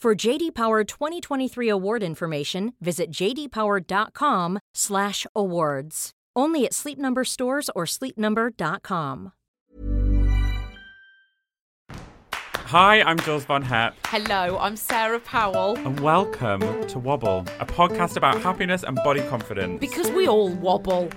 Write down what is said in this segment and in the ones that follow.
For JD Power 2023 award information, visit jdpower.com/awards. Only at Sleep Number stores or sleepnumber.com. Hi, I'm Jules Von Hep, Hello, I'm Sarah Powell. and welcome to Wobble, a podcast about happiness and body confidence. Because we all wobble.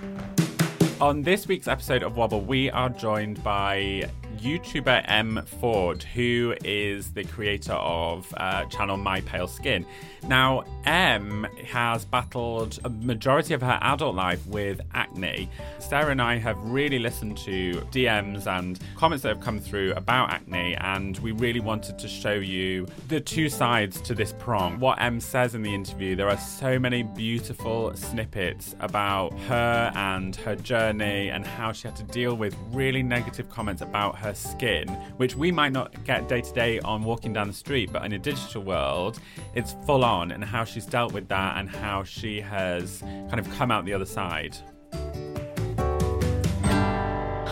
On this week's episode of Wobble, we are joined by YouTuber Em Ford, who is the creator of uh, channel My Pale Skin. Now, Em has battled a majority of her adult life with acne. Sarah and I have really listened to DMs and comments that have come through about acne, and we really wanted to show you the two sides to this prong. What Em says in the interview, there are so many beautiful snippets about her and her journey and how she had to deal with really negative comments about her skin, which we might not get day to day on walking down the street, but in a digital world, it's full on, and how she's dealt with that and how she has kind of come out the other side.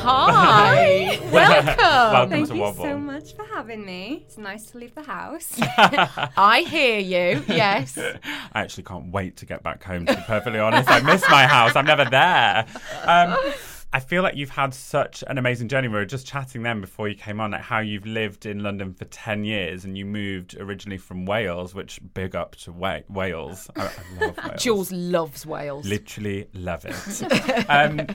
Hi, welcome. Welcome Thank to you Wobble. so much for having me. It's nice to leave the house. I hear you. Yes. I actually can't wait to get back home, to be perfectly honest. I miss my house. I'm never there. Um, I feel like you've had such an amazing journey. We were just chatting then before you came on, like how you've lived in London for 10 years and you moved originally from Wales, which big up to Wa- Wales. I, I love Wales. Jules loves Wales. Literally love it. um,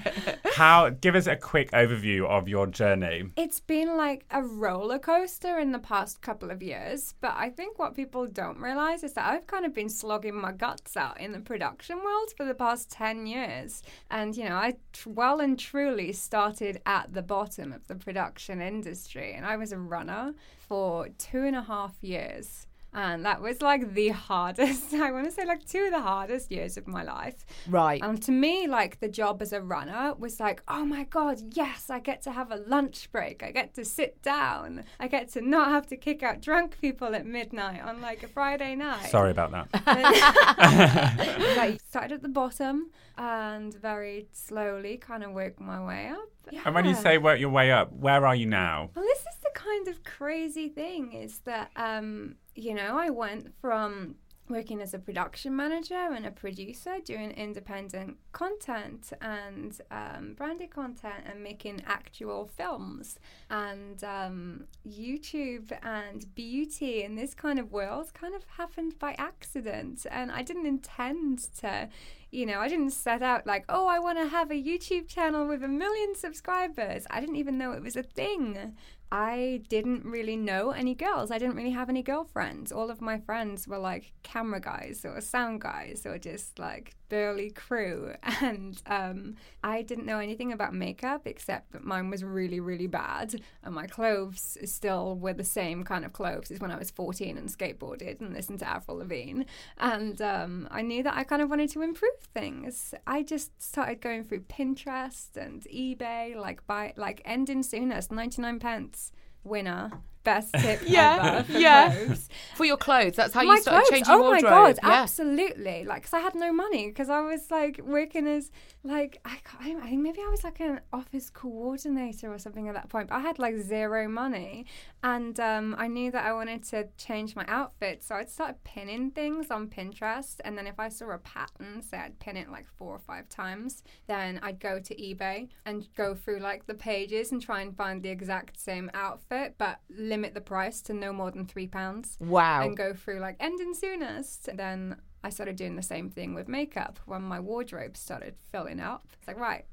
how? Give us a quick overview of your journey. it's been like a roller coaster in the past couple of years, but I think what people don't realize is that I've kind of been slogging my guts out in the production world for the past 10 years. And, you know, I well and truly started at the bottom of the production industry, and I was a runner for two and a half years. And that was like the hardest, I want to say like two of the hardest years of my life. Right. And to me, like the job as a runner was like, oh my God, yes, I get to have a lunch break. I get to sit down. I get to not have to kick out drunk people at midnight on like a Friday night. Sorry about that. like started at the bottom and very slowly kind of worked my way up. And when you say work your way up, where are you now? Well, this is the kind of crazy thing is that, um, you know, I went from working as a production manager and a producer doing independent content and um, branded content and making actual films and um, YouTube and beauty and this kind of world kind of happened by accident and I didn't intend to you know, I didn't set out like, oh, I want to have a YouTube channel with a million subscribers. I didn't even know it was a thing. I didn't really know any girls. I didn't really have any girlfriends. All of my friends were like camera guys or sound guys or just like burly crew. And um, I didn't know anything about makeup except that mine was really, really bad. And my clothes still were the same kind of clothes as when I was 14 and skateboarded and listened to Avril Lavigne. And um, I knew that I kind of wanted to improve things. I just started going through Pinterest and eBay, like buy like ending soonest, 99 pence winner. Best tip Yeah, ever for yeah. clothes. For your clothes, that's how my you started clothes. changing oh your wardrobe. my god, yeah. absolutely! Like, cause I had no money because I was like working as like I, can't- I think maybe I was like an office coordinator or something at that point. But I had like zero money, and um, I knew that I wanted to change my outfit, so I'd start pinning things on Pinterest, and then if I saw a pattern, say I'd pin it like four or five times, then I'd go to eBay and go through like the pages and try and find the exact same outfit, but limit the price to no more than three pounds Wow. and go through like ending soonest. Then I started doing the same thing with makeup when my wardrobe started filling up. It's like, right,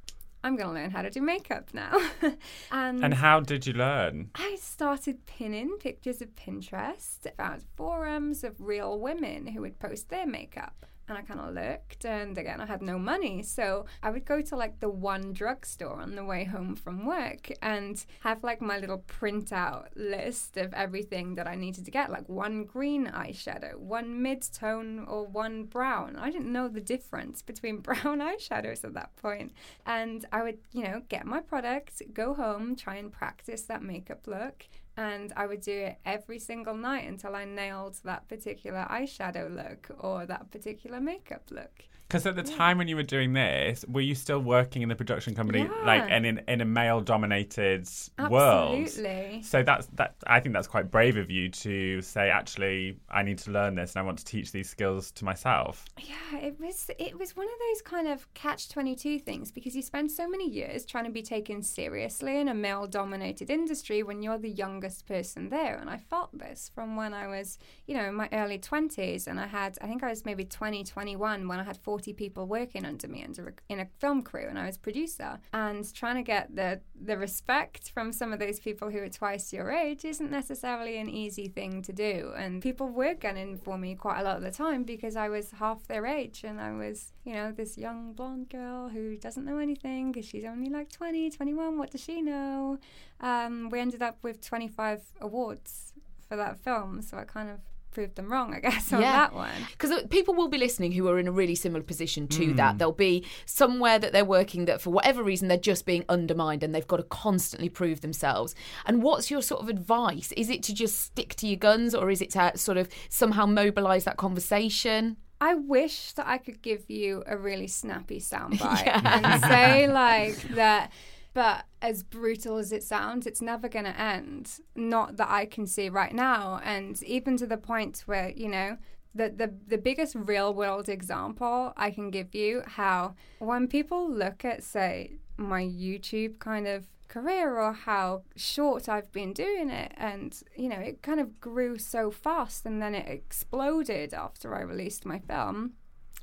I'm going to learn how to do makeup now. and, And how did you learn? I started pinning pictures of Pinterest, found forums of real women who would post their makeup. And I kind of looked, and again, I had no money. So I would go to like the one drugstore on the way home from work and have like my little printout list of everything that I needed to get like one green eyeshadow, one mid tone, or one brown. I didn't know the difference between brown eyeshadows at that point. And I would, you know, get my product, go home, try and practice that makeup look and I would do it every single night until I nailed that particular eyeshadow look or that particular makeup look. Because at the time when you were doing this, were you still working in the production company, like, and in in a male-dominated world? Absolutely. So that's that. I think that's quite brave of you to say, actually, I need to learn this, and I want to teach these skills to myself. Yeah, it was it was one of those kind of catch twenty two things because you spend so many years trying to be taken seriously in a male dominated industry when you're the youngest person there. And I felt this from when I was, you know, in my early twenties and I had I think I was maybe 20, 21 when I had forty people working under me under in a film crew and I was producer. And trying to get the the respect from some of those people who are twice your age isn't necessarily an easy thing to do. And people were gunning for me quite a lot of the time because I was half their age and I was, you know, this young blonde girl who doesn't know anything because she's only like 20, 21. What does she know? Um, we ended up with 25 awards for that film. So I kind of proved them wrong, I guess, on Yeah. that one. Because uh, people will be listening who are in a really similar position to that. Mm. There'll be somewhere that they're working that for whatever reason they're just being undermined and they've got to constantly prove themselves. And what's your sort of advice? Is it to just stick to your guns or is it to sort of somehow mobilize that conversation? I wish that I could give you a really snappy soundbite and say like that. But as brutal as it sounds, it's never going to end. Not that I can see right now, and even to the point where you know. The, the, the biggest real world example I can give you how when people look at say my YouTube kind of career or how short I've been doing it and you know it kind of grew so fast and then it exploded after I released my film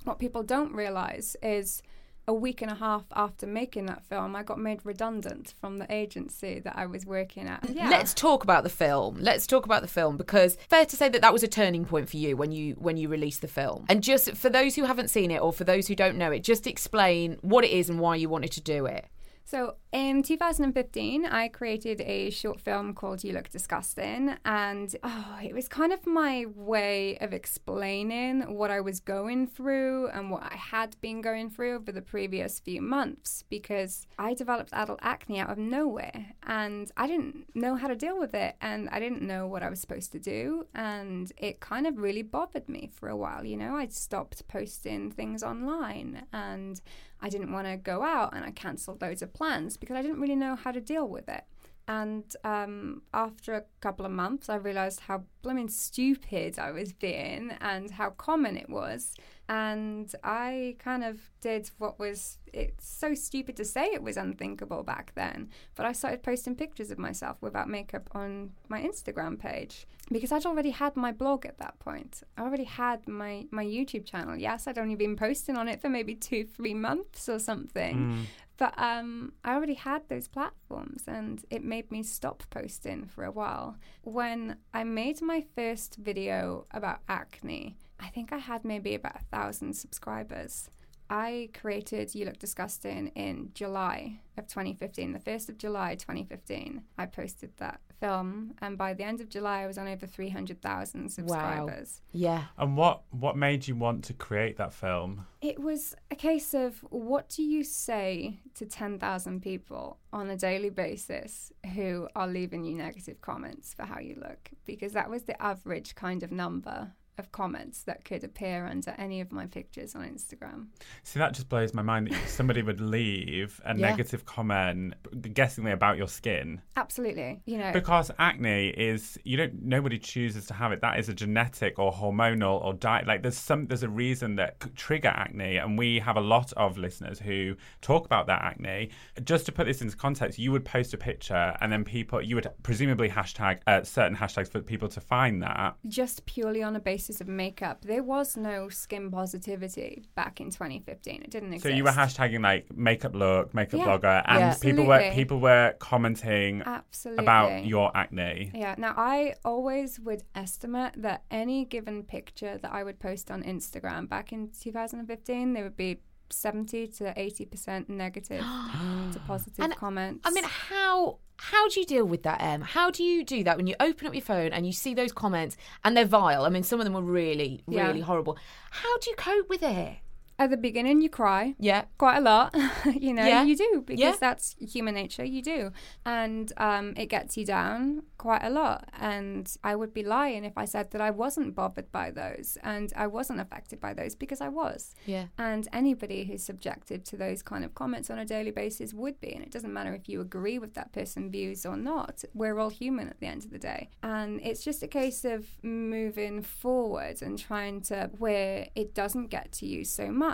what people don't realize is a week and a half after making that film I got made redundant from the agency that I was working at mm-hmm. yeah Let's talk about the film. Let's talk about the film because fair to say that that was a turning point for you when you when you released the film. And just for those who haven't seen it or for those who don't know it, just explain what it is and why you wanted to do it. So in 2015, I created a short film called You Look Disgusting. And oh, it was kind of my way of explaining what I was going through and what I had been going through over the previous few months because I developed adult acne out of nowhere and I didn't know how to deal with it and I didn't know what I was supposed to do. And it kind of really bothered me for a while. You know, I'd stopped posting things online and I didn't want to go out and I cancelled loads of plans because I didn't really know how to deal with it. And um, after a couple of months, I realized how blooming stupid I was being and how common it was. And I kind of did what was, it's so stupid to say it was unthinkable back then, but I started posting pictures of myself without makeup on my Instagram page because I'd already had my blog at that point. I already had my, my YouTube channel. Yes, I'd only been posting on it for maybe two, three months or something. But um, I already had those platforms and it made me stop posting for a while. When I made my first video about acne, I think I had maybe about a thousand subscribers. I created You Look Disgusting in July of 2015, the 1st of July 2015. I posted that film, and by the end of July, I was on over 300,000 subscribers. Wow. Yeah. And what what made you want to create that film? It was a case of what do you say to 10,000 people on a daily basis who are leaving you negative comments for how you look? Because that was the average kind of number of comments that could appear under any of my pictures on Instagram. See, that just blows my mind that somebody would leave a Yeah. negative comment, guessingly about your skin. Absolutely. You know, Because acne is you don't nobody chooses to have it. That is a genetic or hormonal or diet. Like there's some there's a reason that could trigger acne, and we have a lot of listeners who talk about that acne. Just to put this into context, you would post a picture, and then people you would presumably hashtag uh, certain hashtags for people to find that. just purely on a basis of makeup. There was no skin positivity back in 2015. It didn't exist. So you were hashtagging like makeup look, makeup Yeah, blogger, and Yeah. people were people were commenting Absolutely. about your acne. Yeah. Now, I always would estimate that any given picture that I would post on Instagram back in 2015, there would be 70 to 80% negative to positive And, comments. I mean, how how do you deal with that, Em? How do you do that when you open up your phone and you see those comments and they're vile? I mean, some of them were really, Yeah. really horrible. How do you cope with it? At the beginning, you cry. Yeah. quite a lot. you know, Yeah. you do because Yeah. that's human nature. You do, and um, it gets you down quite a lot. And I would be lying if I said that I wasn't bothered by those and I wasn't affected by those because I was. Yeah. And anybody who's subjected to those kind of comments on a daily basis would be. And it doesn't matter if you agree with that person's views or not. We're all human at the end of the day. And it's just a case of moving forward and trying to where it doesn't get to you so much.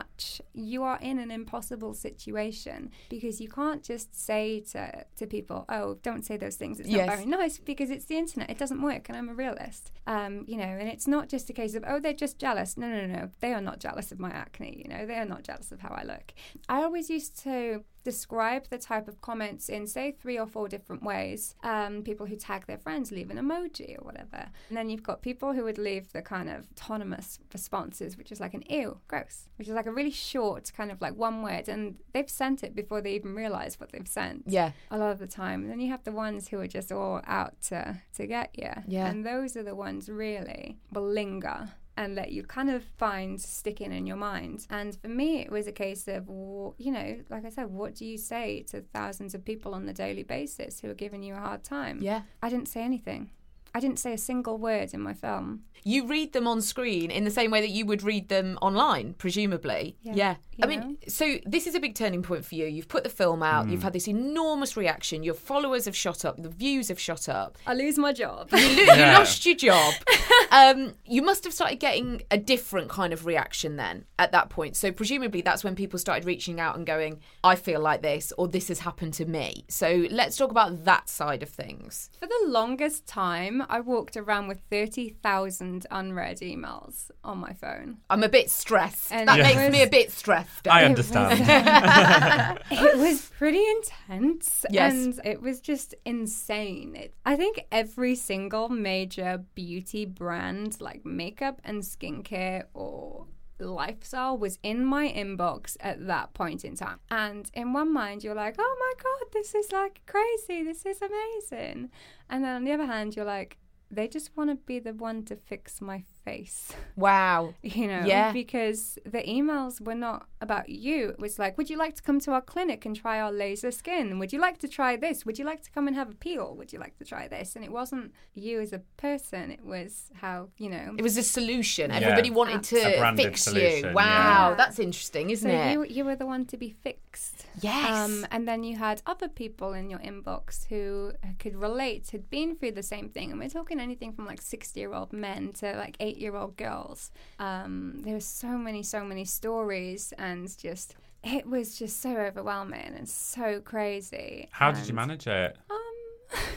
You are in an impossible situation because you can't just say to, to people, oh, don't say those things. It's Yes. not very nice because it's the internet. It doesn't work. And I'm a realist. Um, you know, and it's not just a case of, oh, they're just jealous. No, no, no. They are not jealous of my acne. You know, they are not jealous of how I look. I always used to describe the type of comments in, say, three or four different ways. Um, people who tag their friends, leave an emoji or whatever. And then you've got people who would leave the kind of autonomous responses, which is like an ew, gross, which is like a really short kind of like one word. And they've sent it before they even realize what they've sent Yeah. a lot of the time. And then you have the ones who are just all out to, to get you. Yeah. And those are the ones really will linger and let you kind of find sticking in your mind. And for me, it was a case of, you know, like I said, what do you say to thousands of people on the daily basis who are giving you a hard time? Yeah. I didn't say anything. I didn't say a single word in my film. You read them on screen in the same way that you would read them online, presumably. Yeah, I you know. mean, so this is a big turning point for you. You've put the film out, you've had this enormous reaction, your followers have shot up, the views have shot up. I lose my job. You, lo- you lost your job. Um, you must have started getting a different kind of reaction then at that point. So presumably that's when people started reaching out and going, "I feel like this," or "This has happened to me." So let's talk about that side of things. For the longest time, I walked around with 30,000 unread emails on my phone. I'm a bit stressed. And that it makes was- me a bit stressed. I It understand. it was pretty intense Yes. and it was just insane it, i think every single major beauty brand like makeup and skincare or lifestyle was in my inbox at that point in time. And in one mind you're like oh my god this is like crazy. This is amazing. And then on the other hand you're like they just want to be the one to fix my face wow. you know Yeah. because the emails were not about you it was like would you like to come to our clinic and try our laser skin would you like to try this would you like to come and have a peel would you like to try this and it wasn't you as a person it was how you know It was a solution. Yeah. Everybody wanted to fix solution, you. Wow, yeah. that's interesting, isn't so it? you, you were the one to be fixed Yes. um, and then you had other people in your inbox who could relate had been through the same thing and we're talking anything from like 60 year old men to like 8 year old girls um, there were so many so many stories and just it was just so overwhelming and so crazy How did you manage it? um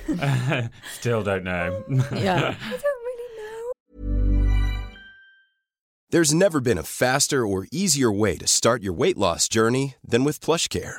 Still don't know. yeah. i don't really know There's never been a faster or easier way to start your weight loss journey than with PlushCare.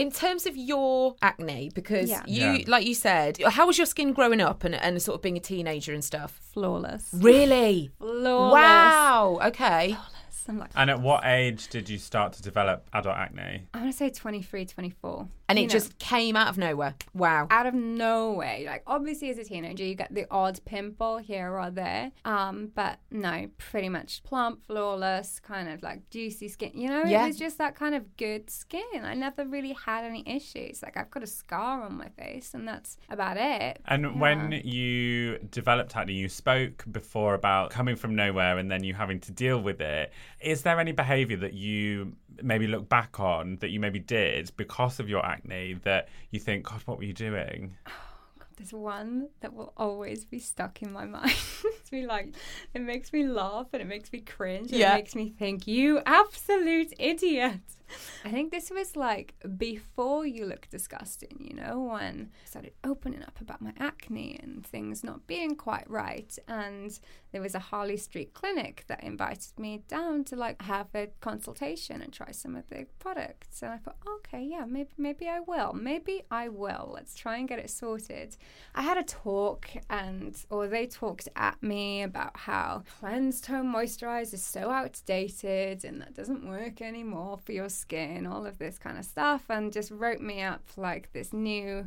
In terms of your acne, because Yeah. you, Yeah. like you said, how was your skin growing up and, and sort of being a teenager and stuff? Flawless. Really? Flawless. Wow. Okay. I'm like, And at what age did you start to develop adult acne? I want to say 23, 24. And You it know, just came out of nowhere. Wow. out of nowhere. Like obviously as a teenager you get the odd pimple here or there. Um, but no, pretty much plump, flawless, kind of like juicy skin. You know, Yeah. it was just that kind of good skin. I never really had any issues. Like I've got a scar on my face and that's about it. And Yeah. when you developed acne, you spoke before about coming from nowhere and then you having to deal with it. Is there any behavior that you maybe look back on that you maybe did because of your acne that you think, God, what were you doing? There's one that will always be stuck in my mind. it's me like it makes me laugh and it makes me cringe and Yeah. it makes me think, you absolute idiot. I think this was like before you look disgusting, you know, when I started opening up about my acne and things not being quite right. And there was a Harley Street clinic that invited me down to like have a consultation and try some of the products. And I thought, okay, yeah, maybe maybe I will. Maybe I will. Let's try and get it sorted. I had a talk and or they talked at me about how cleanse tone moisturizer is so outdated and that doesn't work anymore for your skin, all of this kind of stuff, and just wrote me up like this new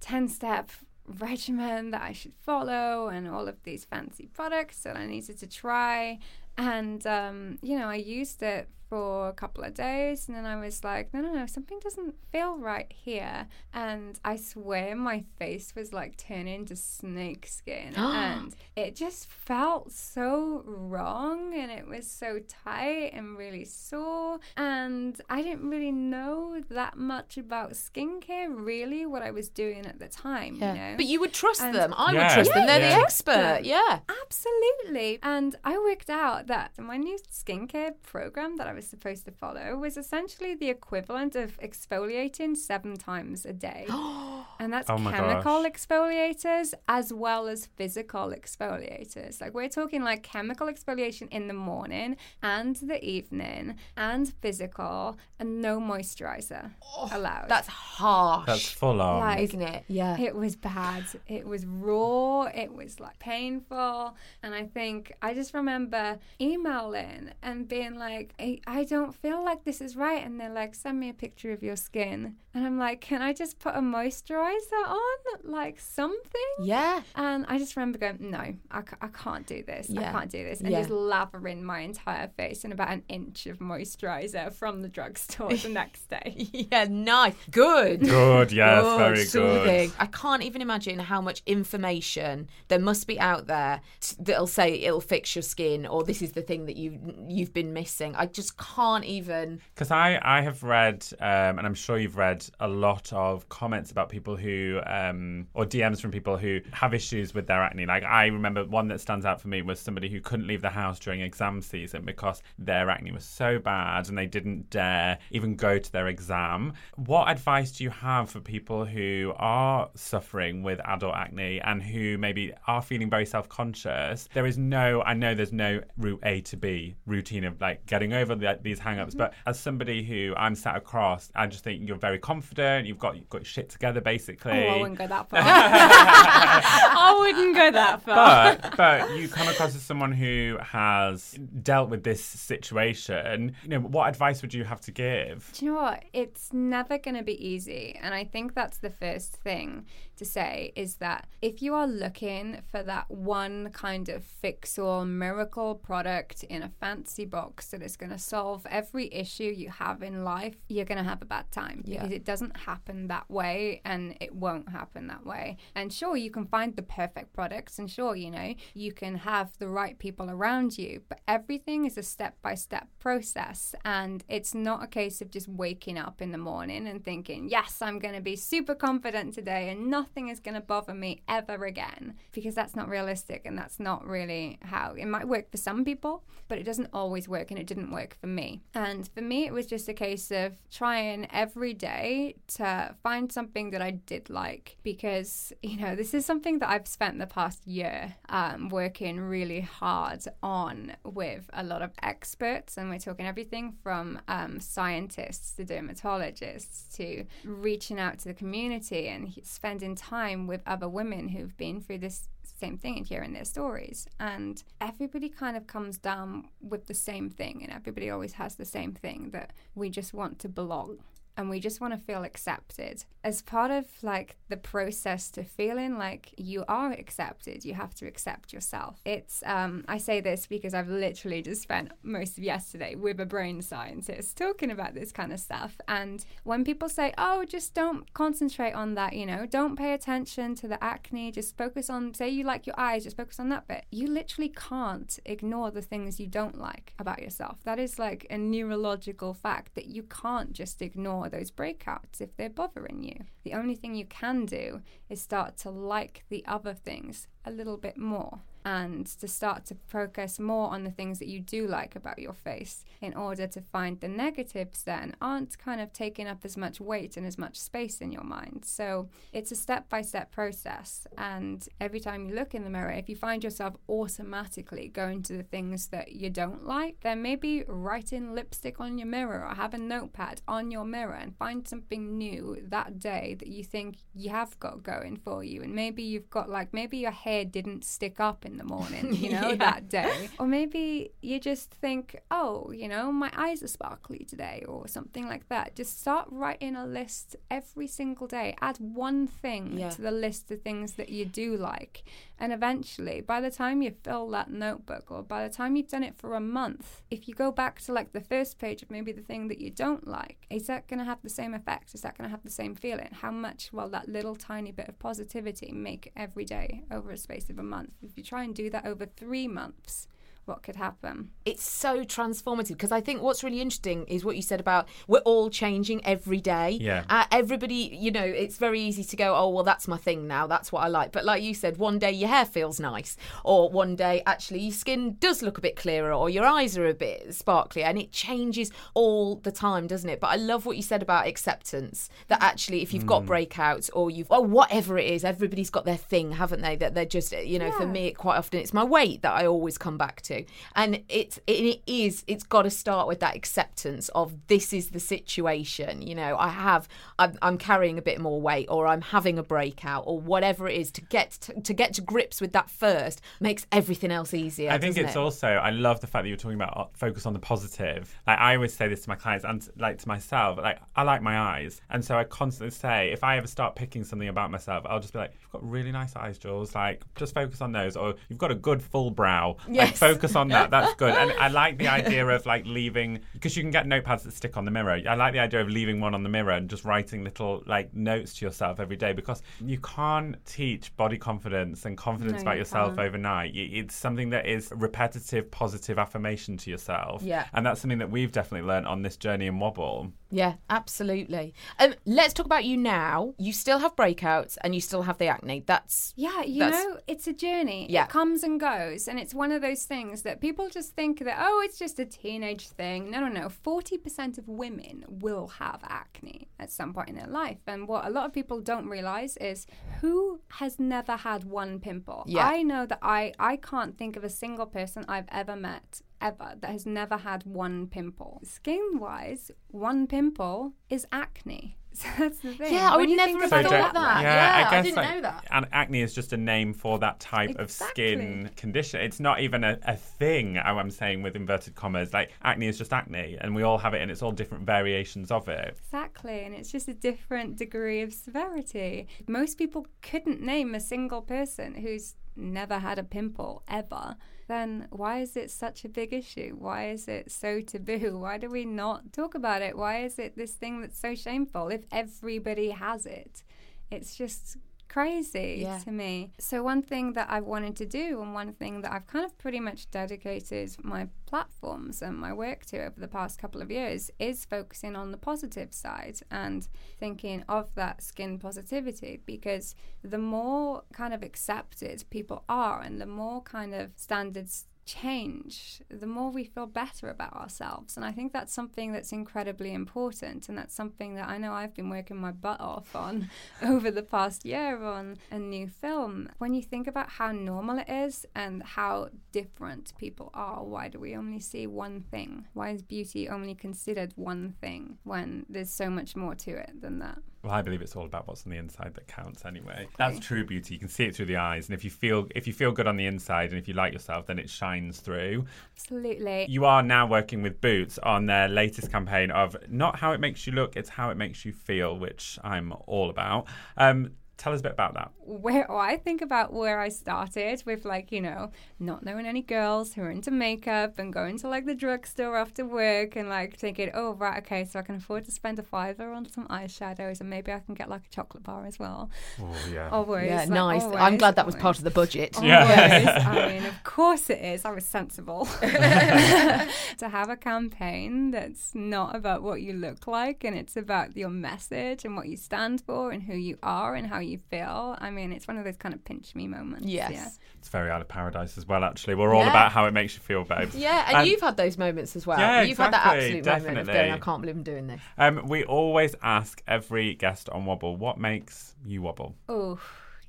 10 step regimen that I should follow and all of these fancy products that I needed to try. And, um, you know, I used it for a couple of days and then I was like, no, no, no, something doesn't feel right here. And I swear my face was like turning to snake skin and it just felt so wrong and it was so tight and really sore. And I didn't really know that much about skincare, really, what I was doing at the time, you know? But you would trust And- them. I would Yeah. trust them. They're yeah. the expert. Yeah. Absolutely. And I worked out that my new skincare program that I was supposed to follow was essentially the equivalent of exfoliating seven times a day. and that's Oh chemical gosh. exfoliators as well as physical exfoliators. Like we're talking like chemical exfoliation in the morning and the evening and physical and no moisturizer oh, allowed. That's harsh. That's full on. Like- isn't it? Yeah. It was bad. It was raw. It was like painful. And I think I just remember emailing and being like, I, I don't feel like this is right. And they're like, send me a picture of your skin. And I'm like, can I just put a moisturizer on? Like something? yeah. And I just remember going, no, I, I can't do this. I can't do this. And Yeah. just lathering my entire face in about an inch of moisturizer from the drugstore the next day. Yeah, nice. Good. Good, yes, very soothing. good. I can't even imagine how much information there must be out there that'll say it'll fix your skin or this is the thing that you you've been missing. I just can't even. Because I, I have read, um, and I'm sure you've read a lot of comments about people who, um, or DMs from people who have issues with their acne. Like I remember one that stands out for me was somebody who couldn't leave the house during exam season because their acne was so bad and they didn't dare even go to their exam. What advice do you have for people who are suffering with adult acne and who maybe are feeling very self conscious? There is no, I know there's no route A to B routine of like getting over the, these hang ups, mm-hmm. but as somebody who I'm sat across, I just think you're very confident, you've got, you've got your shit together basically. Oh, I wouldn't go that far. I wouldn't go go that far. but but you come across as someone who has dealt with this situation. You know, what advice would you have to give? Do you know what? It's never going to be easy. And I think that's the first thing to say is that if you are looking for that one kind of fix all miracle product in a fancy box that is going to solve every issue you have in life, you're going to have a bad time because it doesn't happen that way and it won't happen that way. And sure, you can find the perfect products and sure, you know, you can have the right people around you, but everything is a step by step process. And it's not a case of just waking up in the morning and thinking, yes, I'm going to be super confident today and nothing is going to bother me ever again because that's not realistic and that's not really how it might work for some people, but it doesn't always work and it didn't work for me. And for me, it was just a case of trying every day to find something that I did like because, you know, this is something that I've spent the past year um, working really hard on with a lot of experts. And we're talking everything from um, scientists to dermatologists to reaching out to the community and spending time with other women who've been through this same thing and hearing their stories. And everybody kind of comes down with the same thing, and everybody always has the same thing that we just want to belong and we just want to feel accepted. As part of like the process to feeling like you are accepted, you have to accept yourself. It's um I say this because I've literally just spent most of yesterday with a brain scientist talking about this kind of stuff. And when people say, "Oh, just don't concentrate on that, you know, don't pay attention to the acne, just focus on say you like your eyes, just focus on that bit." You literally can't ignore the things you don't like about yourself. That is like a neurological fact that you can't just ignore those breakouts if they're bothering you. The only thing you can do is start to like the other things a little bit more and to start to focus more on the things that you do like about your face in order to find the negatives then aren't kind of taking up as much weight and as much space in your mind. So it's a step by step process. And every time you look in the mirror, if you find yourself automatically going to the things that you don't like, then maybe write in lipstick on your mirror or have a notepad on your mirror and find something new that day that you think you have got going for you. And maybe you've got like, maybe your hair didn't stick up in the morning, you know, Yeah. that day. Or maybe you just think, oh, you know, my eyes are sparkly today or something like that. Just start writing a list every single day. Add one thing Yeah. to the list of things that you do like. And eventually, by the time you fill that notebook or by the time you've done it for a month, if you go back to like the first page of maybe the thing that you don't like, is that going to have the same effect? Is that going to have the same feeling? How much will that little tiny bit of positivity make every day over a space of a month? If you try and do that over three months, what could happen? It's so transformative because I think what's really interesting is what you said about we're all changing every day. Yeah. Uh, everybody, you know, it's very easy to go, oh, well, that's my thing now. That's what I like. But like you said, one day your hair feels nice, or one day actually your skin does look a bit clearer, or your eyes are a bit sparkly, and it changes all the time, doesn't it? But I love what you said about acceptance that actually, if you've got breakouts or you've, or whatever it is, everybody's got their thing, haven't they? That they're just, you know, for me, quite often it's my weight that I always come back to. And it's it is it's got to start with that acceptance of this is the situation. You know, I have I'm, I'm carrying a bit more weight, or I'm having a breakout, or whatever it is. To get to, to get to grips with that first makes everything else easier. I think it's it? also I love the fact that you're talking about uh, focus on the positive. Like I always say this to my clients and like to myself. Like I like my eyes, and so I constantly say if I ever start picking something about myself, I'll just be like, "You've got really nice eyes, Jules. Like just focus on those." Or you've got a good full brow. Like Yes. Focus on that. That's good. And I like the idea of like leaving because you can get notepads that stick on the mirror. I like the idea of leaving one on the mirror and just writing little like notes to yourself every day because you can't teach body confidence and confidence No, about you yourself can't. overnight. It's something that is repetitive, positive affirmation to yourself. Yeah. And that's something that we've definitely learned on this journey in Wobble. Yeah, absolutely. Um, let's talk about you now. You still have breakouts, and you still have the acne. That's Yeah, you That's- know, it's a journey. Yeah. It comes and goes. And it's one of those things that people just think that, oh, it's just a teenage thing. No, no, no. 40% of women will have acne at some point in their life. And what a lot of people don't realize is who has never had one pimple? Yeah. I know that I, I can't think of a single person I've ever met ever that has never had one pimple. Skin wise, one pimple is acne. So that's the thing. Yeah, I When would never have So thought it that. way- Yeah, I guess I didn't like, know that. And acne is just a name for that type of skin Exactly. condition. It's not even a, a thing. I'm saying with inverted commas. Like acne is just acne, and we all have it, and it's all different variations of it. Exactly, and it's just a different degree of severity. Most people couldn't name a single person who's never had a pimple ever. Then why is it such a big issue? Why is it so taboo? Why do we not talk about it? Why is it this thing that's so shameful if everybody has it? It's just crazy Yeah. to me. So one thing that I've wanted to do and one thing that I've kind of pretty much dedicated my platforms and my work to over the past couple of years is focusing on the positive side and thinking of that skin positivity because the more kind of accepted people are and the more kind of standards change, the more we feel better about ourselves. And I think that's something that's incredibly important. And that's something that I know I've been working my butt off on over the past year on a new film. When you think about how normal it is and how different people are, why do we only see one thing? Why is beauty only considered one thing when there's so much more to it than that? Well, I believe it's all about what's on the inside that counts anyway. That's true beauty. You can see it through the eyes, and if you feel if you feel good on the inside and if you like yourself, then it shines through. Absolutely. You are now working with Boots on their latest campaign of not how it makes you look, it's how it makes you feel, which I'm all about. Um, tell us a bit about that. where oh, I think about where I started with like you know not knowing any girls who are into makeup and going to like the drugstore after work and like thinking oh right okay so I can afford to spend a fiver on some eyeshadows and maybe I can get like a chocolate bar as well. Oh yeah. Always, Yeah, like, nice. I'm glad that was always. part of the budget. Yeah. I mean, of course it is. I was sensible. to have a campaign that's not about what you look like and it's about your message and what you stand for and who you are and how you feel. I mean, it's one of those kind of pinch me moments. Yes. Yeah. It's very out of paradise as well, actually. We're all Yeah. about how it makes you feel, babe. Yeah, and Um, you've had those moments as well. Yeah, you've had that exactly, absolute moment of definitely. going, I can't believe I'm doing this. Um, we always ask every guest on Wobble, what makes you wobble? Oh,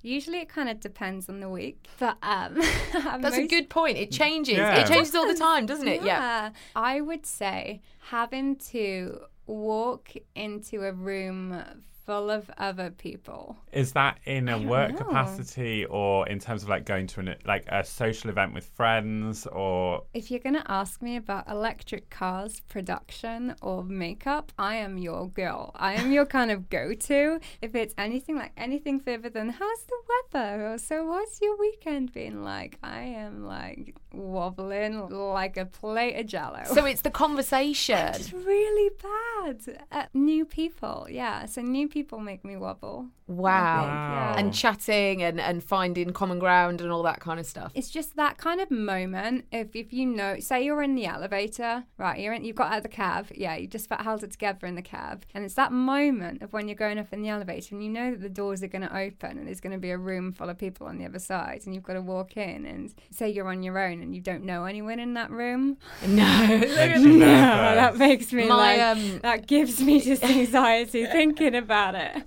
usually it kind of depends on the week. But um, That's a good point. It changes. Yeah. It changes all the time, doesn't it? Yeah. Yeah. I would say having to walk into a room full of other people. Is that in a work know. capacity or in terms of like going to an like a social event with friends or If you're going to ask me about electric cars production or makeup, I am your girl. I am your kind of go to. If it's anything like anything further than how's the weather or so what's your weekend been like, I am like wobbling like a plate of jello. So it's the conversation. it's really bad at new people. Yeah, so new people make me wobble. Wow. Wow. And chatting and, and finding common ground and all that kind of stuff. It's just that kind of moment. If if you know, say you're in the elevator, right? You're in, you've got out of the cab. Yeah, you just held it together in the cab, and it's that moment of when you're going up in the elevator and you know that the doors are going to open and there's going to be a room full of people on the other side, and you've got to walk in. And say you're on your own and you don't know anyone in that room. No. makes you that makes me My, like um, that gives me just anxiety thinking about it.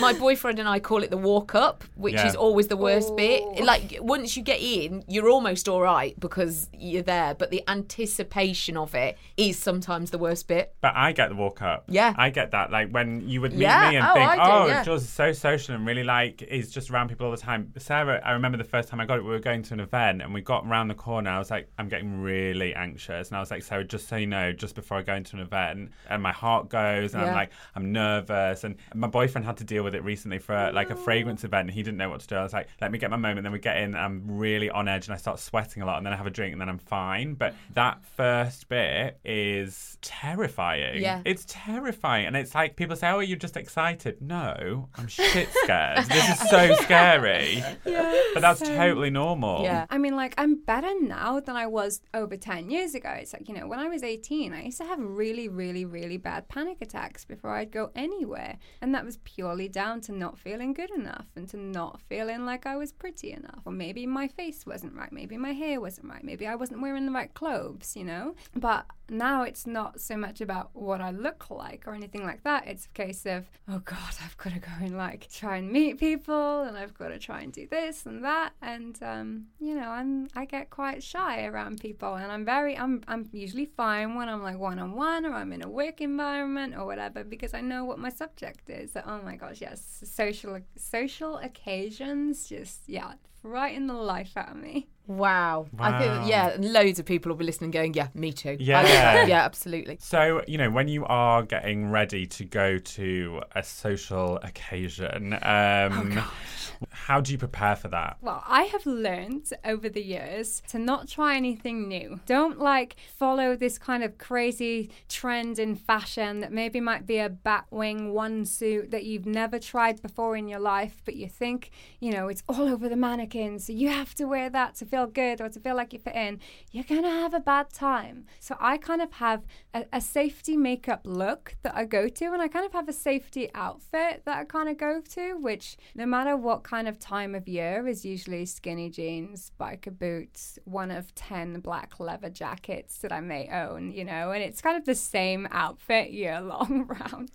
My boyfriend and I call it the walk up, which Yeah. is always the worst Oh. bit. Like once you get in, you're almost all right because you're there, but the anticipation of it is sometimes the worst bit. But I get the walk up. Yeah. I get that. Like when you would meet Yeah. me and Oh, think, do, oh, yeah. Jules is so social and really like is just around people all the time. Sarah, I remember the first time I got it, we were going to an event and we got around the corner. I was like, I'm getting really anxious. And I was like, Sarah, just so you know, just before I go into an event, and my heart goes and I'm like, I'm nervous. And my boyfriend had to deal with it recently for like a fragrance event and he didn't know what to do. I was like, let me get my moment. Then we get in, I'm really on edge and I start sweating a lot and then I have a drink and then I'm fine. But that first bit is terrifying. Yeah. It's terrifying. And it's like people say, Oh, you're just excited. No, I'm shit scared. this is so scary. Yeah. but that's totally normal. Yeah. I mean, like, I'm better now than I was over 10 years ago. It's like, you know, when I was 18, I used to have really, really, really bad panic attacks before I'd go anywhere. And that was purely purely down to not feeling good enough and to not feeling like I was pretty enough. Or maybe my face wasn't right. Maybe my hair wasn't right. Maybe I wasn't wearing the right clothes, you know? But now it's not so much about what I look like or anything like that. It's a case of, oh God, I've got to go and like try and meet people and I've got to try and do this and that. And, um, you know, I'm, I get quite shy around people and I'm very, I'm, I'm usually fine when I'm like one on one or I'm in a work environment or whatever because I know what my subject is. So, oh my gosh, yes, social, social occasions just, yeah, frighten the life out of me. Wow. I think, yeah, loads of people will be listening going, yeah, me too. Yeah. Yeah, absolutely. So, you know, when you are getting ready to go to a social occasion, um, how do you prepare for that? Well, I have learned over the years to not try anything new. Don't like follow this kind of crazy trend in fashion that maybe might be a batwing one suit that you've never tried before in your life, but you think, you know, it's all over the So you have to wear that to feel good or to feel like you fit in. You're going to have a bad time. So I kind of have a, a safety makeup look that I go to, and I kind of have a safety outfit that I kind of go to, which no matter what kind of time of year is usually skinny jeans, biker boots, one of 10 black leather jackets that I may own, you know, and it's kind of the same outfit year long round.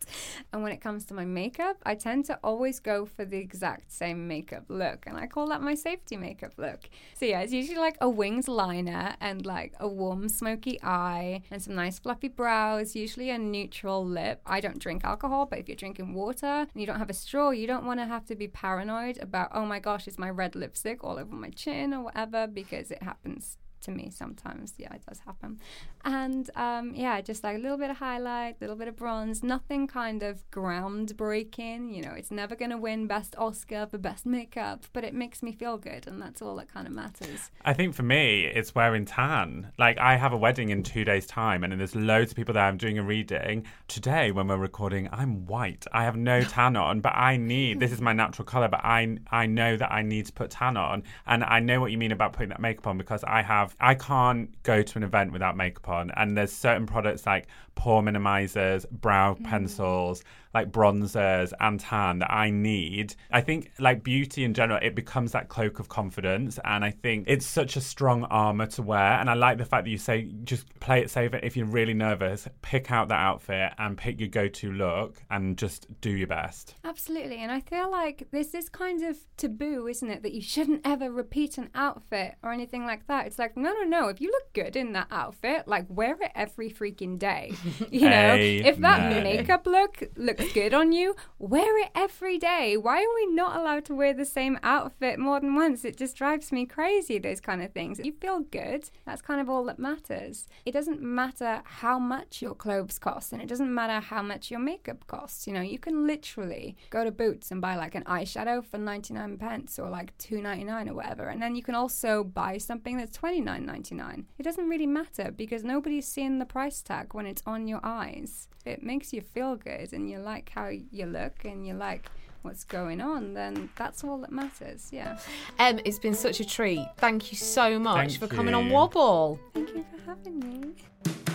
And when it comes to my makeup, I tend to always go for the exact same makeup look, and I call that my safety makeup look. So yeah, it's usually like a winged liner and like a warm smoky eye and some nice fluffy brows, usually a neutral lip. I don't drink alcohol, but if you're drinking water and you don't have a straw, you don't want to have to be paranoid about, oh my gosh, is my red lipstick all over my chin or whatever, because it happens to me sometimes. Yeah, it does happen. And um, yeah, just like a little bit of highlight, a little bit of bronze, nothing kind of groundbreaking. You know, it's never going to win Best Oscar for Best Makeup, but it makes me feel good, and that's all that kind of matters. I think for me, it's wearing tan. Like, I have a wedding in two days' time, and there's loads of people there. I'm doing a reading. Today, when we're recording, I'm white. I have no tan on, but I need, this is my natural colour, but I, I know that I need to put tan on. And I know what you mean about putting that makeup on because I have, I can't go to an event without makeup on. And there's certain products like pore minimizers, brow mm. pencils, like bronzers and tan that I need. I think like beauty in general, it becomes that cloak of confidence. And I think it's such a strong armor to wear. And I like the fact that you say just play it safe. If you're really nervous, pick out that outfit and pick your go to look and just do your best. Absolutely. And I feel like there's this kind of taboo, isn't it, that you shouldn't ever repeat an outfit or anything like that. It's like, no, no, no. If you look good in that outfit, like wear it every freaking day. You know, if that makeup look looks good on you, wear it every day. Why are we not allowed to wear the same outfit more than once? It just drives me crazy, those kind of things. You feel good. That's kind of all that matters. It doesn't matter how much your clothes cost and it doesn't matter how much your makeup costs. You know, you can literally go to Boots and buy like an eyeshadow for 99 pence or like 2.99 or whatever. And then you can also buy something that's 29.99. It doesn't really matter because nobody's seeing the price tag when it's on your eyes. It makes you feel good and you like how you look and you like what's going on, then that's all that matters. Yeah. Em, it's been such a treat. Thank you so much Thank for coming on. Wobble. Thank you for having me.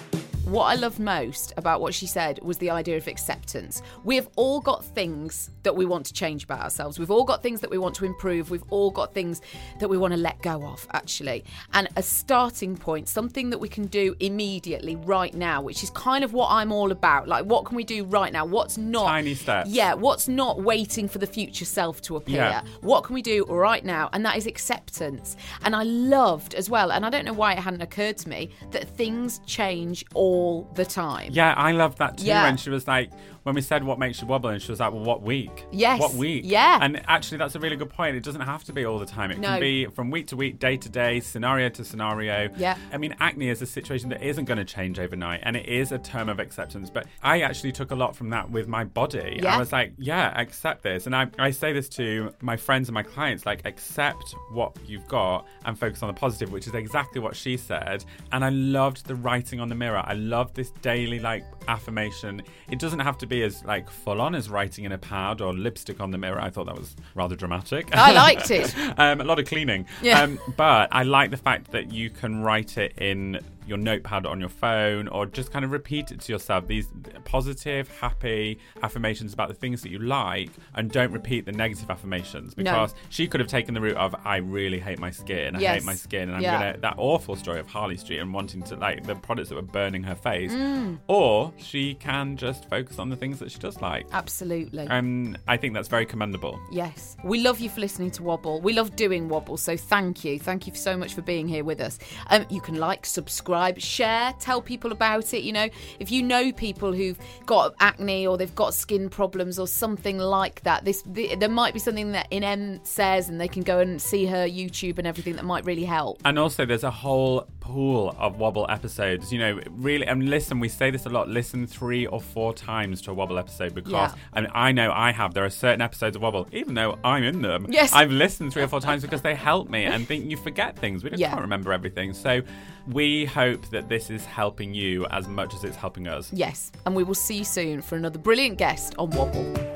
What I loved most about what she said was the idea of acceptance. We have all got things that we want to change about ourselves. We've all got things that we want to improve. We've all got things that we want to let go of, actually. And a starting point, something that we can do immediately, right now, which is kind of what I'm all about. Like, what can we do right now? What's not. Tiny steps. Yeah, what's not waiting for the future self to appear? Yeah. What can we do right now? And that is acceptance. And I loved as well, and I don't know why it hadn't occurred to me, that things change all the time. Yeah, I love that too. Yeah. When she was like, when we said what makes you wobble, and she was like, well, what week? Yes. What week? Yeah. And actually, that's a really good point. It doesn't have to be all the time. It No. can be from week to week, day to day, scenario to scenario. Yeah. I mean, acne is a situation that isn't going to change overnight, and it is a term of acceptance. But I actually took a lot from that with my body. Yeah. I was like, yeah, accept this. And I, I say this to my friends and my clients like, accept what you've got and focus on the positive, which is exactly what she said. And I loved the writing on the mirror. I loved this daily like affirmation. It doesn't have to be as like full on as writing in a pad or lipstick on the mirror. I thought that was rather dramatic. I liked it. um, a lot of cleaning. Yeah. Um, but I like the fact that you can write it in your notepad on your phone or just kind of repeat it to yourself. These positive, happy affirmations about the things that you like and don't repeat the negative affirmations because no. she could have taken the route of I really hate my skin. I yes. hate my skin and I'm yeah. gonna that awful story of Harley Street and wanting to like the products that were burning her face. Mm. Or she can just focus on the things that she does like. Absolutely. And I think that's very commendable. Yes. We love you for listening to Wobble. We love doing Wobble, so thank you. Thank you so much for being here with us. Um, you can like, subscribe, share, tell people about it. You know, if you know people who've got acne or they've got skin problems or something like that, this the, there might be something that Inem says, and they can go and see her YouTube and everything that might really help. And also, there's a whole pool of Wobble episodes. You know, really, and listen, we say this a lot. Listen three or four times to a Wobble episode because yeah. I mean, I know I have. There are certain episodes of Wobble, even though I'm in them. Yes, I've listened three or four times because they help me and think you forget things. We just yeah. can't remember everything. So we hope that this is helping you as much as it's helping us. Yes, and we will see you soon for another brilliant guest on Wobble.